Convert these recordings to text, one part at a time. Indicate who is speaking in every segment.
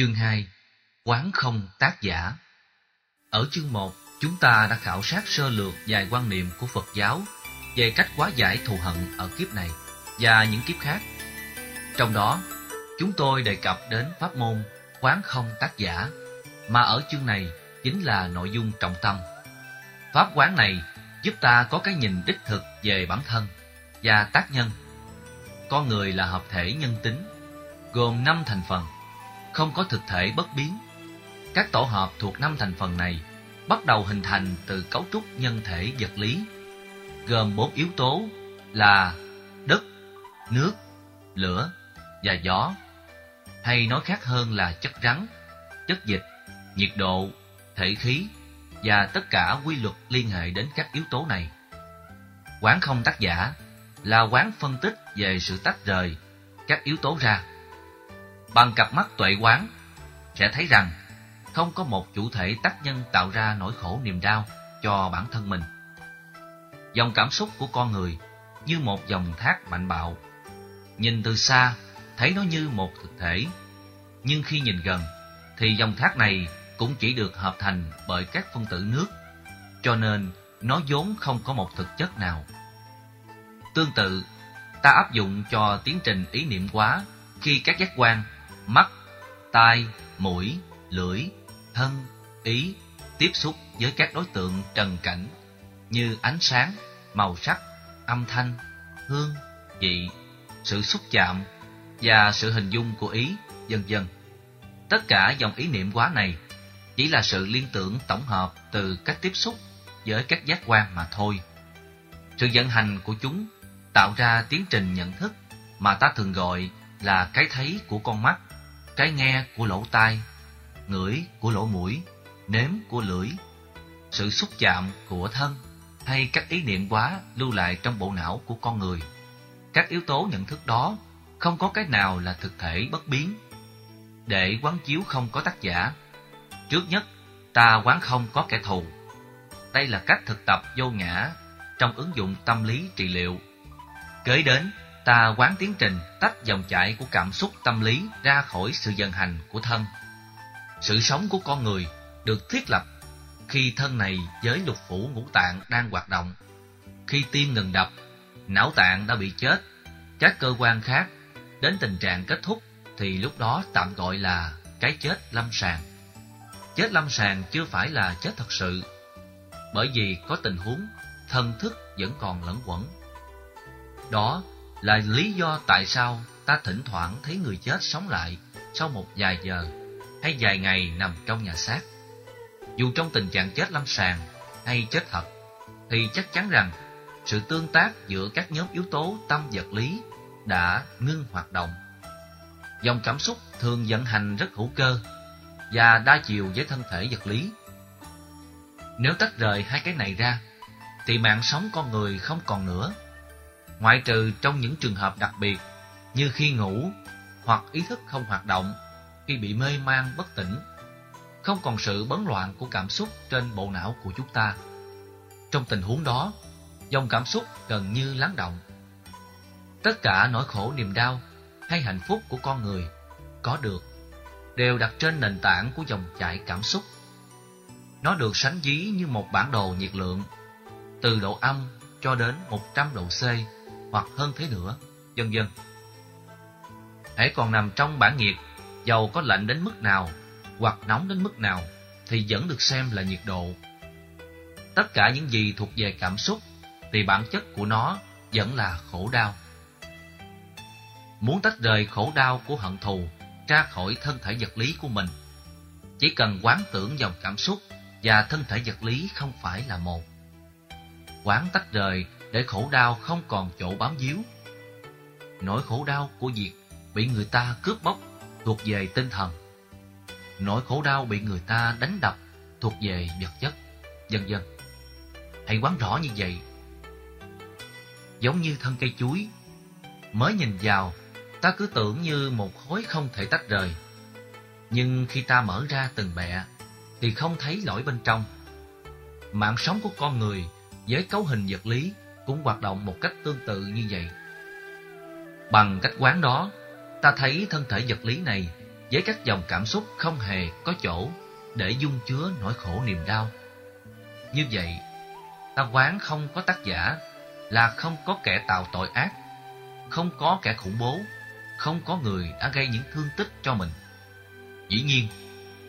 Speaker 1: Chương 2 Quán không tác giả Ở chương 1, chúng ta đã khảo sát sơ lược vài quan niệm của Phật giáo về cách hóa giải thù hận ở kiếp này và những kiếp khác. Trong đó, chúng tôi đề cập đến pháp môn quán không tác giả, mà ở chương này chính là nội dung trọng tâm. Pháp quán này giúp ta có cái nhìn đích thực về bản thân và tác nhân. Con người là hợp thể nhân tính, gồm năm thành phần, không có thực thể bất biến. Các tổ hợp thuộc năm thành phần này bắt đầu hình thành từ cấu trúc nhân thể vật lý, gồm bốn yếu tố là đất, nước, lửa và gió, hay nói khác hơn là chất rắn, chất dịch, nhiệt độ, thể khí và tất cả quy luật liên hệ đến các yếu tố này. Quán không tác giả là quán phân tích về sự tách rời các yếu tố ra. Bằng cặp mắt tuệ quán sẽ thấy rằng không có một chủ thể tác nhân tạo ra nỗi khổ niềm đau cho bản thân mình. Dòng cảm xúc của con người như một dòng thác mạnh bạo. Nhìn từ xa, thấy nó như một thực thể, nhưng khi nhìn gần thì dòng thác này cũng chỉ được hợp thành bởi các phân tử nước, cho nên nó vốn không có một thực chất nào. Tương tự, ta áp dụng cho tiến trình ý niệm quá khi các giác quan, mắt, tai, mũi, lưỡi, thân, ý tiếp xúc với các đối tượng trần cảnh như ánh sáng, màu sắc, âm thanh, hương, vị, sự xúc chạm và sự hình dung của ý, vân vân. Tất cả dòng ý niệm quá này chỉ là sự liên tưởng tổng hợp từ các tiếp xúc với các giác quan mà thôi. Sự vận hành của chúng tạo ra tiến trình nhận thức mà ta thường gọi là cái thấy của con mắt, cái nghe của lỗ tai, ngửi của lỗ mũi, nếm của lưỡi, sự xúc chạm của thân hay các ý niệm quá lưu lại trong bộ não của con người. Các yếu tố nhận thức đó không có cái nào là thực thể bất biến. Để quán chiếu không có tác giả, trước nhất ta quán không có kẻ thù. Đây là cách thực tập vô ngã trong ứng dụng tâm lý trị liệu. Kế đến, ta quán tiến trình tách dòng chảy của cảm xúc tâm lý ra khỏi sự vận hành của thân. Sự sống của con người được thiết lập khi thân này với lục phủ ngũ tạng đang hoạt động. Khi tim ngừng đập, não tạng đã bị chết, các cơ quan khác đến tình trạng kết thúc thì lúc đó tạm gọi là cái chết lâm sàng. Chết lâm sàng chưa phải là chết thật sự, bởi vì có tình huống thân thức vẫn còn lẫn quẩn. Đó là lý do tại sao ta thỉnh thoảng thấy người chết sống lại sau một vài giờ hay vài ngày nằm trong nhà xác. Dù trong tình trạng chết lâm sàng hay chết thật, thì chắc chắn rằng sự tương tác giữa các nhóm yếu tố tâm vật lý đã ngưng hoạt động. Dòng cảm xúc thường vận hành rất hữu cơ và đa chiều với thân thể vật lý. Nếu tách rời hai cái này ra, thì mạng sống con người không còn nữa. Ngoại trừ trong những trường hợp đặc biệt như khi ngủ hoặc ý thức không hoạt động, khi bị mê man bất tỉnh, không còn sự bấn loạn của cảm xúc trên bộ não của chúng ta. Trong tình huống đó, dòng cảm xúc gần như lắng động. Tất cả nỗi khổ niềm đau hay hạnh phúc của con người có được đều đặt trên nền tảng của dòng chảy cảm xúc. Nó được sánh ví như một bản đồ nhiệt lượng, từ độ âm cho đến 100 độ C hoặc hơn thế nữa, vân vân. Hãy còn nằm trong bản nhiệt, dầu có lạnh đến mức nào hoặc nóng đến mức nào thì vẫn được xem là nhiệt độ. Tất cả những gì thuộc về cảm xúc thì bản chất của nó vẫn là khổ đau. Muốn tách rời khổ đau của hận thù ra khỏi thân thể vật lý của mình, chỉ cần quán tưởng dòng cảm xúc và thân thể vật lý không phải là một. Quán tách rời để khổ đau không còn chỗ bám víu. Nỗi khổ đau của việc bị người ta cướp bóc thuộc về tinh thần. Nỗi khổ đau bị người ta đánh đập thuộc về vật chất, vân vân. Hãy quán rõ như vậy. Giống như thân cây chuối, mới nhìn vào, ta cứ tưởng như một khối không thể tách rời. Nhưng khi ta mở ra từng bẹ, thì không thấy lỗi bên trong. Mạng sống của con người với cấu hình vật lý cũng hoạt động một cách tương tự như vậy. Bằng cách quán đó, ta thấy thân thể vật lý này với các dòng cảm xúc không hề có chỗ để dung chứa nỗi khổ niềm đau. Như vậy, ta quán không có tác giả là không có kẻ tạo tội ác, không có kẻ khủng bố, không có người đã gây những thương tích cho mình. Dĩ nhiên,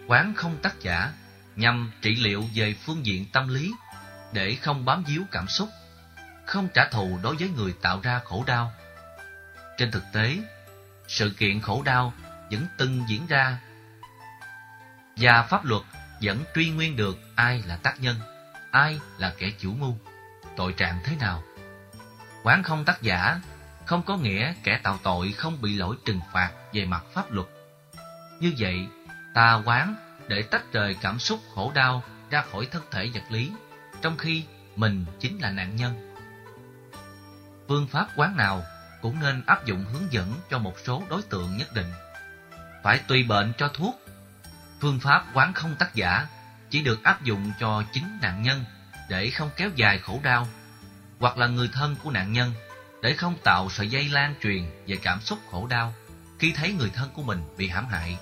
Speaker 1: quán không tác giả nhằm trị liệu về phương diện tâm lý để không bám víu cảm xúc, không trả thù đối với người tạo ra khổ đau. Trên thực tế, sự kiện khổ đau vẫn từng diễn ra và pháp luật vẫn truy nguyên được ai là tác nhân, ai là kẻ chủ mưu, tội trạng thế nào. Quán không tác giả không có nghĩa kẻ tạo tội không bị lỗi trừng phạt về mặt pháp luật. Như vậy, ta quán để tách rời cảm xúc khổ đau ra khỏi thân thể vật lý, trong khi mình chính là nạn nhân. Phương pháp quán nào cũng nên áp dụng hướng dẫn cho một số đối tượng nhất định. Phải tùy bệnh cho thuốc. Phương pháp quán không tác giả chỉ được áp dụng cho chính nạn nhân để không kéo dài khổ đau, hoặc là người thân của nạn nhân để không tạo sợi dây lan truyền về cảm xúc khổ đau khi thấy người thân của mình bị hãm hại